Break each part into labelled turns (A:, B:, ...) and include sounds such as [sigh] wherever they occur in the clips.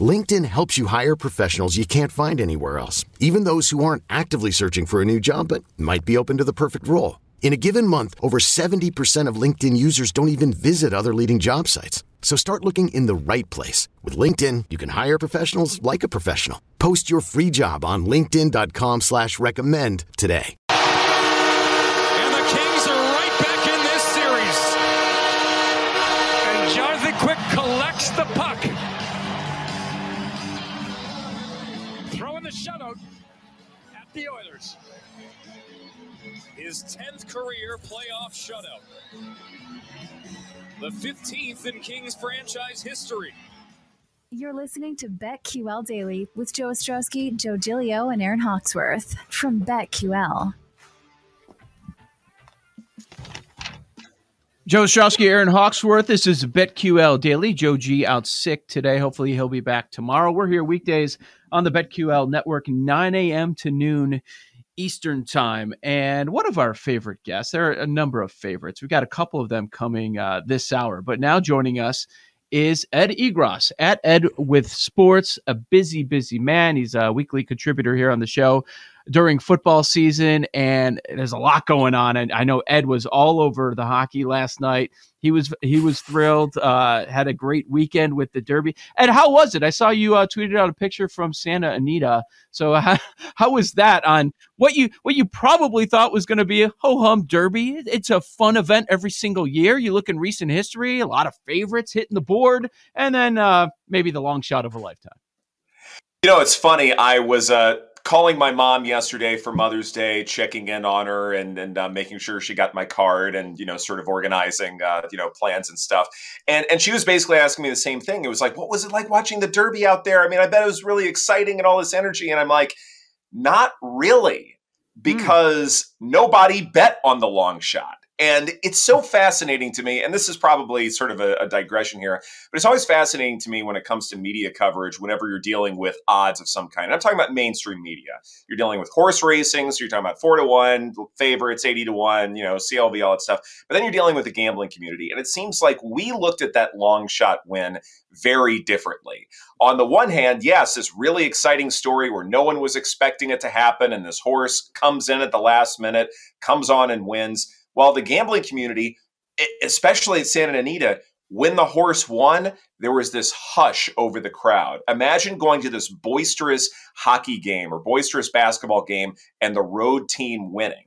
A: LinkedIn helps you hire professionals you can't find anywhere else, even those who aren't actively searching for a new job but might be open to the perfect role. In a given month, over 70% of LinkedIn users don't even visit other leading job sites. So start looking in the right place. With LinkedIn, you can hire professionals like a professional. Post your free job on linkedin.com slash recommend today.
B: And the Kings are right back in this series. And Jonathan Quick collects the puck. His 10th career playoff shutout. The 15th in Kings franchise history.
C: You're listening to BetQL Daily with Joe Ostrowski, Joe Giglio, and Aaron Hawksworth from BetQL.
D: Joe Ostrowski, Aaron Hawksworth. This is BetQL Daily. Joe G out sick today. Hopefully he'll be back tomorrow. We're here weekdays on the BetQL network, 9 a.m. to noon Eastern time. And one of our favorite guests, there are a number of favorites. We've got a couple of them coming uh, this hour, but now joining us is Ed Egros at Ed with Sports, a busy, busy man. He's a weekly contributor here on the show during football season, and there's a lot going on. And I know Ed was all over the hockey last night. He was he was thrilled. Uh, had a great weekend with the Derby. And how was it? I saw you uh, tweeted out a picture from Santa Anita. So [laughs] how, how was that on what you what you probably thought was going to be a ho hum Derby? It's a fun event every single year. You look in recent history, a lot of favorites hitting the board, and then uh, maybe the long shot of a lifetime.
E: You know, it's funny. I was uh, calling my mom yesterday for Mother's Day, checking in on her and and uh, making sure she got my card and you know sort of organizing uh, you know plans and stuff. And and she was basically asking me the same thing. It was like, what was it like watching the Derby out there? I mean, I bet it was really exciting and all this energy. And I'm like, not really, because mm. nobody bet on the long shot. And it's so fascinating to me, and this is probably sort of a, a, digression here, but it's always fascinating to me when it comes to media coverage whenever you're dealing with odds of some kind. I'm talking about mainstream media. You're dealing with horse racing, so you're talking about four to one, favorites, 80 to one, you know, CLV, all that stuff. But then you're dealing with the gambling community. And it seems like we looked at that long shot win very differently. On the one hand, yes, this really exciting story where no one was expecting it to happen, and this horse comes in at the last minute, comes on and wins while the gambling community, especially at Santa Anita, when the horse won, there was this hush over the crowd. Imagine going to this boisterous hockey game or boisterous basketball game and the road team winning,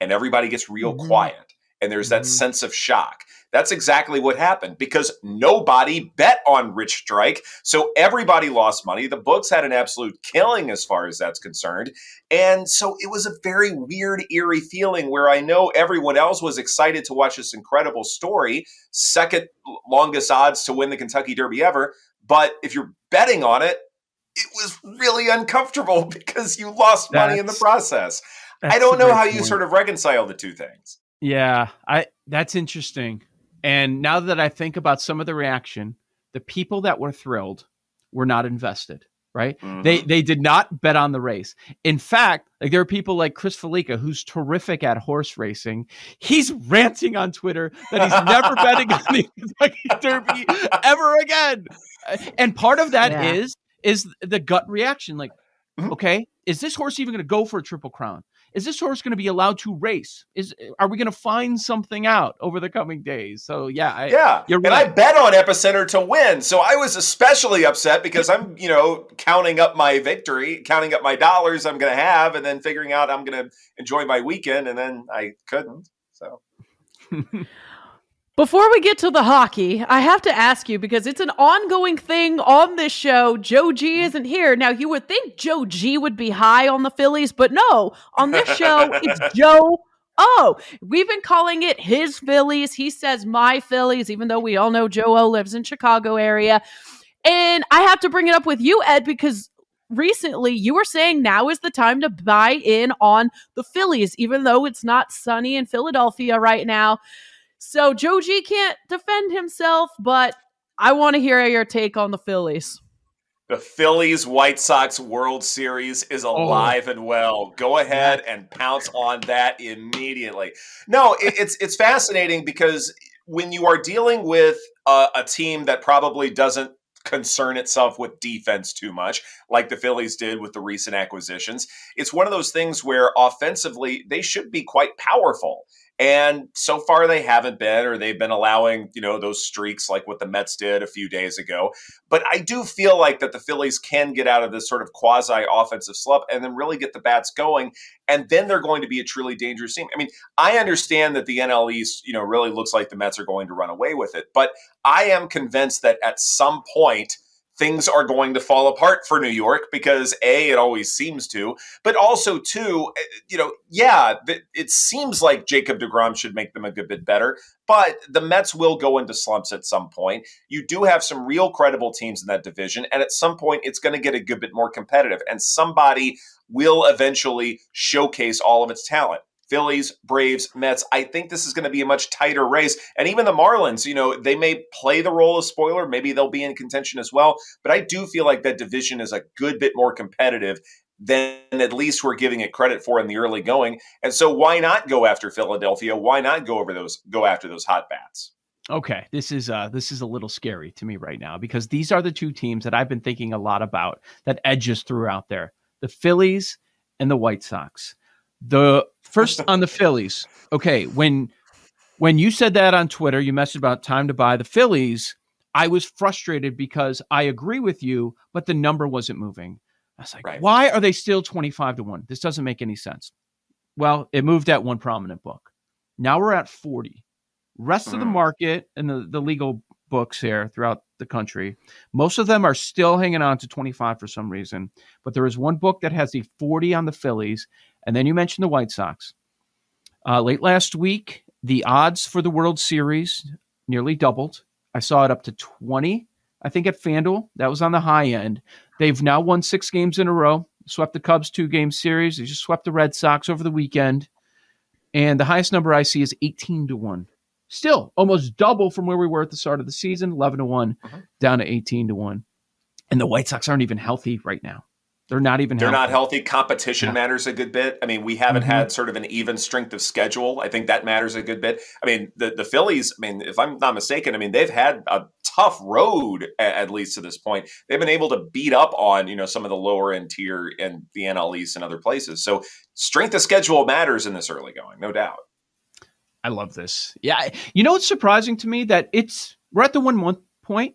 E: and everybody gets real mm-hmm. quiet, and there's that mm-hmm. sense of shock. That's exactly what happened because nobody bet on Rich Strike. So everybody lost money. The books had an absolute killing as far as that's concerned. And so it was a very weird, eerie feeling where I know everyone else was excited to watch this incredible story, second longest odds to win the Kentucky Derby ever. But if you're betting on it, it was really uncomfortable [laughs] because you lost money that's, in the process. I don't know how point. you sort of reconcile the two things.
D: Yeah, I that's interesting. And now that I think about some of the reaction, the people that were thrilled were not invested, right? Mm-hmm. They they did not bet on the race. In fact, like there are people like Chris Fallica, who's terrific at horse racing. He's ranting on Twitter that he's never [laughs] betting on the Kentucky Derby ever again. And part of that yeah. is is the gut reaction, like, mm-hmm. okay, is this horse even going to go for a triple crown? Is this horse going to be allowed to race? Is are we going to find something out over the coming days? So yeah, I,
E: yeah, right. And I bet on Epicenter to win, so I was especially upset because I'm you know counting up my victory, counting up my dollars I'm going to have, and then figuring out I'm going to enjoy my weekend, and then I couldn't. So. [laughs]
F: Before we get to the hockey, I have to ask you because it's an ongoing thing on this show. Joe G isn't here. Now, you would think Joe G would be high on the Phillies, but no, on this show, it's [laughs] Joe Oh, we've been calling it his Phillies. He says my Phillies, even though we all know Joe O lives in Chicago area. And I have to bring it up with you, Ed, because recently you were saying now is the time to buy in on the Phillies, even though it's not sunny in Philadelphia right now. So Joe G can't defend himself, but I want to hear your take on the Phillies.
E: The Phillies White Sox World Series is
D: Oh.
E: alive and well. Go ahead and pounce on that immediately. No, it, it's it's fascinating because when you are dealing with a, a team that probably doesn't concern itself with defense too much, like the Phillies did with the recent acquisitions, it's one of those things where offensively they should be quite powerful. And so far they haven't been, or they've been allowing, you know, those streaks like what the Mets did a few days ago. But I do feel like that the Phillies can get out of this sort of quasi offensive slump and then really get the bats going. And then they're going to be a truly dangerous team. I mean, I understand that the NL East, you know, really looks like the Mets are going to run away with it. But I am convinced that at some point, things are going to fall apart for New York because A, it always seems to, but also two, eh, you know, yeah, it seems like Jacob DeGrom should make them a good bit better, but the Mets will go into slumps at some point. You do have some real credible teams in that division, and at some point, it's going to get a good bit more competitive, and somebody will eventually showcase all of its talent. Phillies, Braves, Mets. I think this is going to be a much tighter race. And even the Marlins, you know, they may play the role of spoiler. Maybe they'll be in contention as well. But I do feel like that division is a good bit more competitive than at least we're giving it credit for in the early going. And so why not go after Philadelphia? Why not go over those go after those hot bats?
D: Okay, this is uh this is a little scary to me right now because these are the two teams that I've been thinking a lot about that Ed's just threw out there. The Phillies and the White Sox. The first on the Phillies. Okay, when when you said that on Twitter, you messaged about time to buy the Phillies. I was frustrated because I agree with you, but the number wasn't moving. I was like,
E: Right.
D: why are they still 25 to 1? This doesn't make any sense. Well, it moved at one prominent book. Now we're at 40. Rest of the
E: Mhm.
D: market and the, the legal books here throughout the country, most of them are still hanging on to 25 for some reason. But there is one book that has the 40 on the Phillies. And then you mentioned the White Sox. Uh, late last week, the odds for the World Series nearly doubled. I saw it up to 20, I think, at FanDuel. That was on the high end. They've now won six games in a row, swept the Cubs two game series. They just swept the Red Sox over the weekend. And the highest number I see is 18 to 1. Still almost double from where we were at the start of the season, 11 to one
E: Mhm.
D: down to 18 to 1. And the White Sox aren't even healthy right now. They're not even
E: They're
D: healthy.
E: not healthy. Competition
D: Yeah.
E: matters a good bit. I mean, we haven't
D: Mhm.
E: had sort of an even strength of schedule. I think that matters a good bit. I mean, the, the Phillies, I mean, if I'm not mistaken, I mean, they've had a tough road at, least to this point. They've been able to beat up on, you know, some of the lower end tier in the NL East and other places. So strength of schedule matters in this early going, no doubt.
D: I love this. Yeah, you know what's surprising to me that it's we're at the one month point,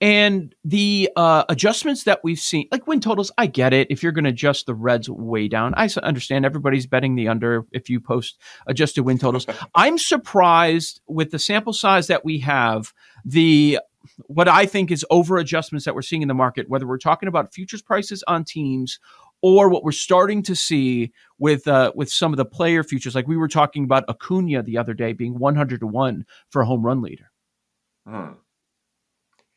D: and the uh, adjustments that we've seen, like win totals, I get it. If you're going to adjust the Reds way down, I understand everybody's betting the under. If you post adjusted win totals, [laughs] I'm surprised with the sample size that we have. The what I think is over adjustments that we're seeing in the market, whether we're talking about futures prices on teams or what we're starting to see with uh, with some of the player futures, like we were talking about Acuna the other day being 100 to one for a home run leader.
E: Hmm.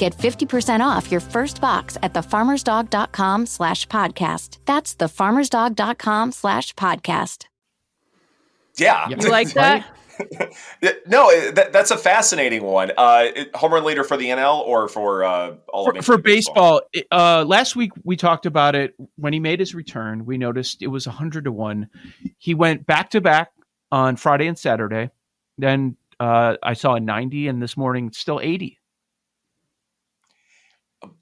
G: Get 50% off your first box at thefarmersdog.com slash podcast. That's thefarmersdog.com slash podcast.
E: Yeah. [laughs] [laughs]
D: Yeah.
F: You like that?
E: No, that, that's a fascinating one. Uh, home run leader for the NL or for uh, all of
D: For,
E: Major
D: for
E: League
D: baseball, uh, last week we talked about it when he made his return. We noticed it was 100 to 1. He went back to back on Friday and Saturday. Then Uh, I saw a 90, and this morning still 80.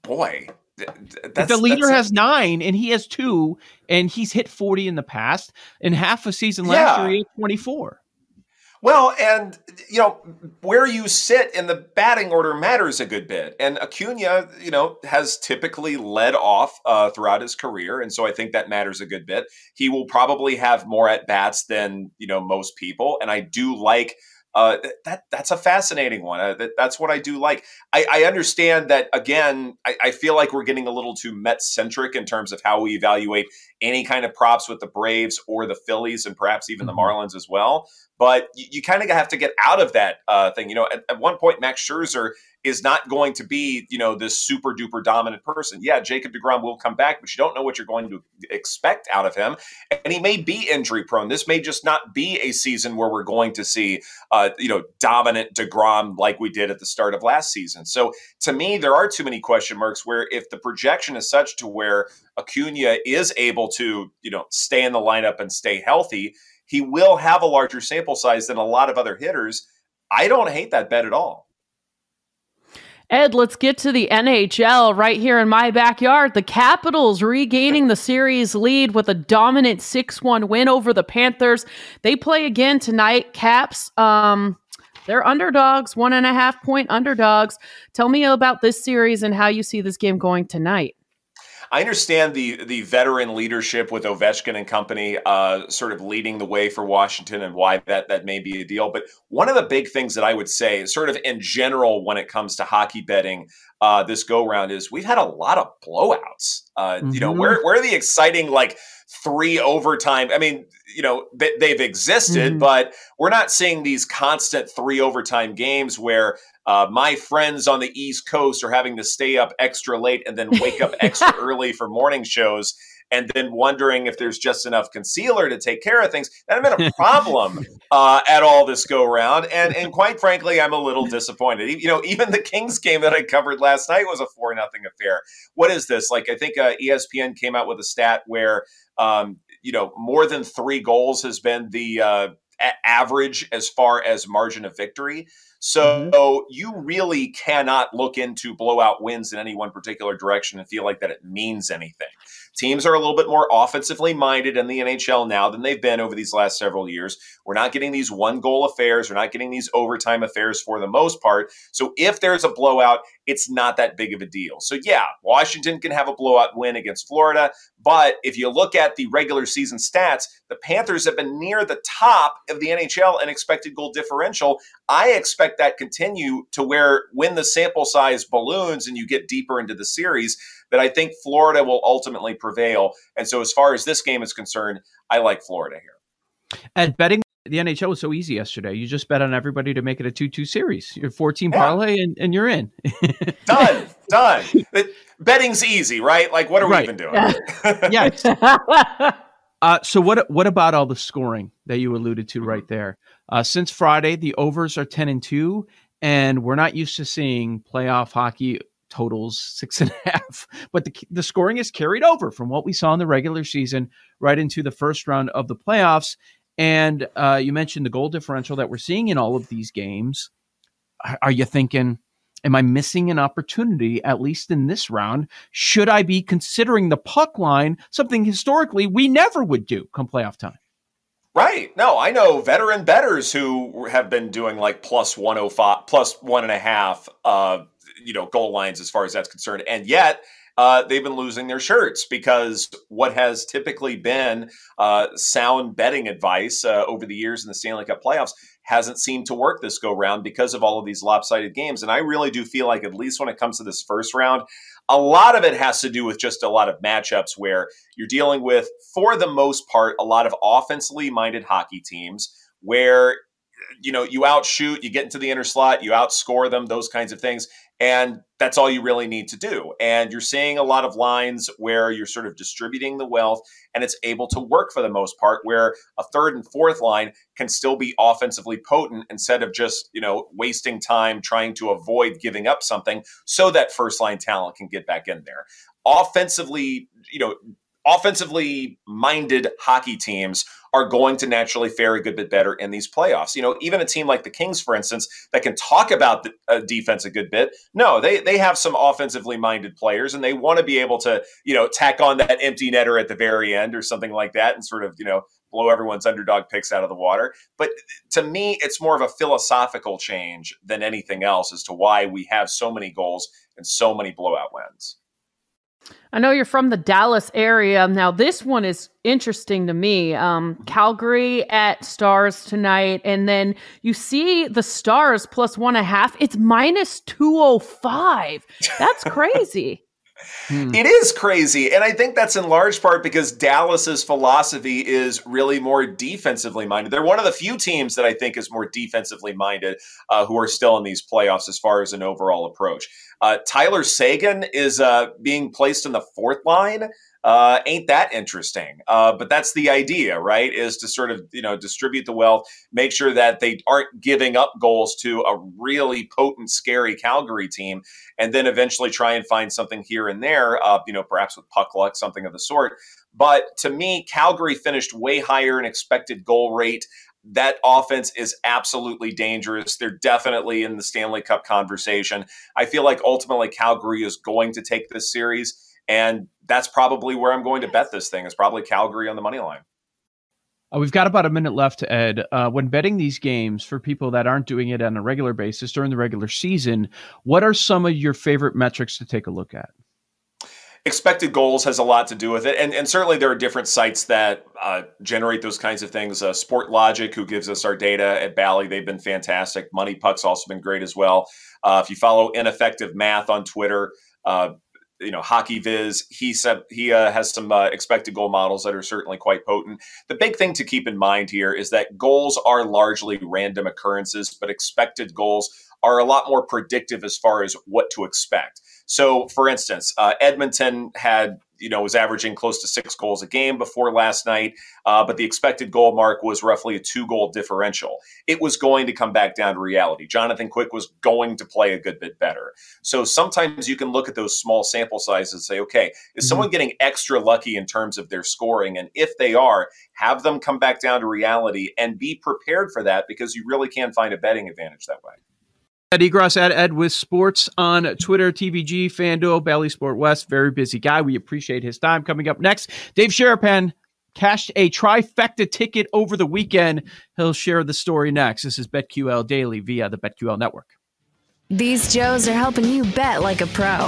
E: Boy,
D: the leader has nine and he has two, and he's hit 40 in the past. In half a season last yeah. year, he had 24.
E: Well, and you know where you sit in the batting order matters a good bit, and Acuna, you know, has typically led off uh, throughout his career, and so I think that matters a good bit. He will probably have more at bats than you know most people, and I do like uh, that that's a fascinating one. Uh, that, that's what I do like. I, I understand that again. I, I, feel like we're getting a little too Met centric in terms of how we evaluate any kind of props with the Braves or the Phillies, and perhaps even mm-hmm. the Marlins as well. But you, you kind of have to get out of that uh, thing. You know, at, at one point, Max Scherzer is not going to be, you know, this super duper dominant person. Yeah, Jacob DeGrom will come back, but you don't know what you're going to expect out of him. And he may be injury prone. This may just not be a season where we're going to see, uh, you know, dominant DeGrom like we did at the start of last season. So to me, there are too many question marks where if the projection is such to where Acuna is able to, you know, stay in the lineup and stay healthy, he will have a larger sample size than a lot of other hitters. I don't hate that bet at all.
F: Ed, let's get to the NHL right here in my backyard. The Capitals regaining the series lead with a dominant 6 1 win over the Panthers. They play again tonight. Caps, um, they're underdogs, one and a half point underdogs. Tell me about this series and how you see this game going tonight.
E: I understand the the veteran leadership with Ovechkin and company, uh, sort of leading the way for Washington, and why that that may be a deal. But one of the big things that I would say, sort of in general, when it comes to hockey betting, uh, this go round is we've had a lot of blowouts. Uh, mm-hmm. You know, mm-hmm. where where are the exciting like three overtime? I mean, you know, they've existed, mm-hmm. but we're not seeing these constant three overtime games where uh, my friends on the East Coast are having to stay up extra late and then wake up extra [laughs] early for morning shows and then wondering if there's just enough concealer to take care of things. That has been a problem [laughs] uh, at all this go round. And and quite frankly, I'm a little disappointed. You know, even the Kings game that I covered last night was a four nothing affair. What is this? Like I think uh, ESPN came out with a stat where um, you know more than three goals has been the uh, a- average as far as margin of victory. So mm-hmm. you really cannot look into blowout wins in any one particular direction and feel like that it means anything. Teams are a little bit more offensively minded in the NHL now than they've been over these last several years. We're not getting these one goal affairs. We're not getting these overtime affairs for the most part. So if there's a blowout, it's not that big of a deal. So yeah, Washington can have a blowout win against Florida. But if you look at the regular season stats, the Panthers have been near the top of the NHL in expected goal differential. I expect that continue to where when the sample size balloons and you get deeper into the series, that I think Florida will ultimately prevail. And so, as far as this game is concerned, I like Florida here.
D: At betting the NHL was so easy yesterday. You just bet on everybody to make it a 2 2 series. You're 14 yeah. parlay and, and you're in. [laughs]
E: done. Done. It, betting's easy, right? Like, what are right. we even doing? [laughs]
D: yes. [laughs] Uh, so what what about all the scoring that you alluded to right there? Uh, since Friday, the overs are ten and two, and we're not used to seeing playoff hockey totals six and a [laughs] half. But the, the scoring is carried over from what we saw in the regular season right into the first round of the playoffs. And uh, you mentioned the goal differential that we're seeing in all of these games. Are you thinking, am I missing an opportunity, at least in this round? Should I be considering the puck line, something historically we never would do come playoff time?
E: Right. No, I know veteran betters who have been doing like plus 105, plus one and a half uh, you know goal lines as far as that's concerned, and yet. Uh, they've been losing their shirts because what has typically been uh, sound betting advice uh, over the years in the Stanley Cup playoffs hasn't seemed to work this go round because of all of these lopsided games. And I really do feel like, at least when it comes to this first round, a lot of it has to do with just a lot of matchups where you're dealing with, for the most part, a lot of offensively minded hockey teams where you know you outshoot you get into the inner slot you outscore them those kinds of things and that's all you really need to do. And you're seeing a lot of lines where you're sort of distributing the wealth and it's able to work for the most part, where a third and fourth line can still be offensively potent instead of just, you know, wasting time trying to avoid giving up something so that first line talent can get back in there. Offensively, you know, offensively minded hockey teams are going to naturally fare a good bit better in these playoffs. You know, even a team like the Kings, for instance, that can talk about the uh, defense a good bit. No, they they have some offensively minded players, and they want to be able to you know tack on that empty netter at the very end or something like that, and sort of you know blow everyone's underdog picks out of the water. But to me, it's more of a philosophical change than anything else as to why we have so many goals and so many blowout wins.
F: I know you're from the Dallas area. Now, this one is interesting to me. Um, Calgary at Stars tonight, and then you see the Stars plus one and a half. It's minus 205. That's crazy. [laughs]
E: Hmm. It is crazy. And I think that's in large part because Dallas's philosophy is really more defensively minded. They're one of the few teams that I think is more defensively minded uh, who are still in these playoffs as far as an overall approach. Uh, Tyler Seguin is uh, being placed in the fourth line. Uh, ain't that interesting? Uh, but that's the idea, right? Is to sort of you know distribute the wealth, make sure that they aren't giving up goals to a really potent, scary Calgary team, and then eventually try and find something here and there. Uh, you know, perhaps with puck luck, something of the sort. But to me, Calgary finished way higher in expected goal rate that offense is absolutely dangerous. They're definitely in the Stanley Cup conversation. I feel like ultimately Calgary is going to take this series, and that's probably where I'm going to bet this thing. Is probably Calgary on the money line.
D: Uh, we've got about a minute left, to Ed. Uh, when betting these games for people that aren't doing it on a regular basis during the regular season, what are some of your favorite metrics to take a look at?
E: expected goals has a lot to do with it and, and certainly there are different sites that uh, generate those kinds of things uh, Sportlogiq who gives us our data at bally they've been fantastic MoneyPuck's also been great as well uh, if you follow IneffectiveMath on twitter uh, you know HockeyViz he said he uh, has some uh, expected goal models that are certainly quite potent. The big thing to keep in mind here is that goals are largely random occurrences but expected goals are a lot more predictive as far as what to expect. So, for instance, uh, Edmonton had you know was averaging close to six goals a game before last night, uh, but the expected goal mark was roughly a two goal differential. It was going to come back down to reality. Jonathan Quick was going to play a good bit better. So sometimes you can look at those small sample sizes and say, okay, is mm-hmm. someone getting extra lucky in terms of their scoring? And if they are, have them come back down to reality and be prepared for that because you really can find a betting advantage that way.
D: Ed Egros at Ed with Sports on Twitter, TVG, FanDuel, Bally Sport West. Very busy guy. We appreciate his time. Coming up next, Dave Sharapan cashed a trifecta ticket over the weekend. He'll share the story next. This is BetQL Daily via the BetQL Network.
C: These Joes are helping you bet like a pro.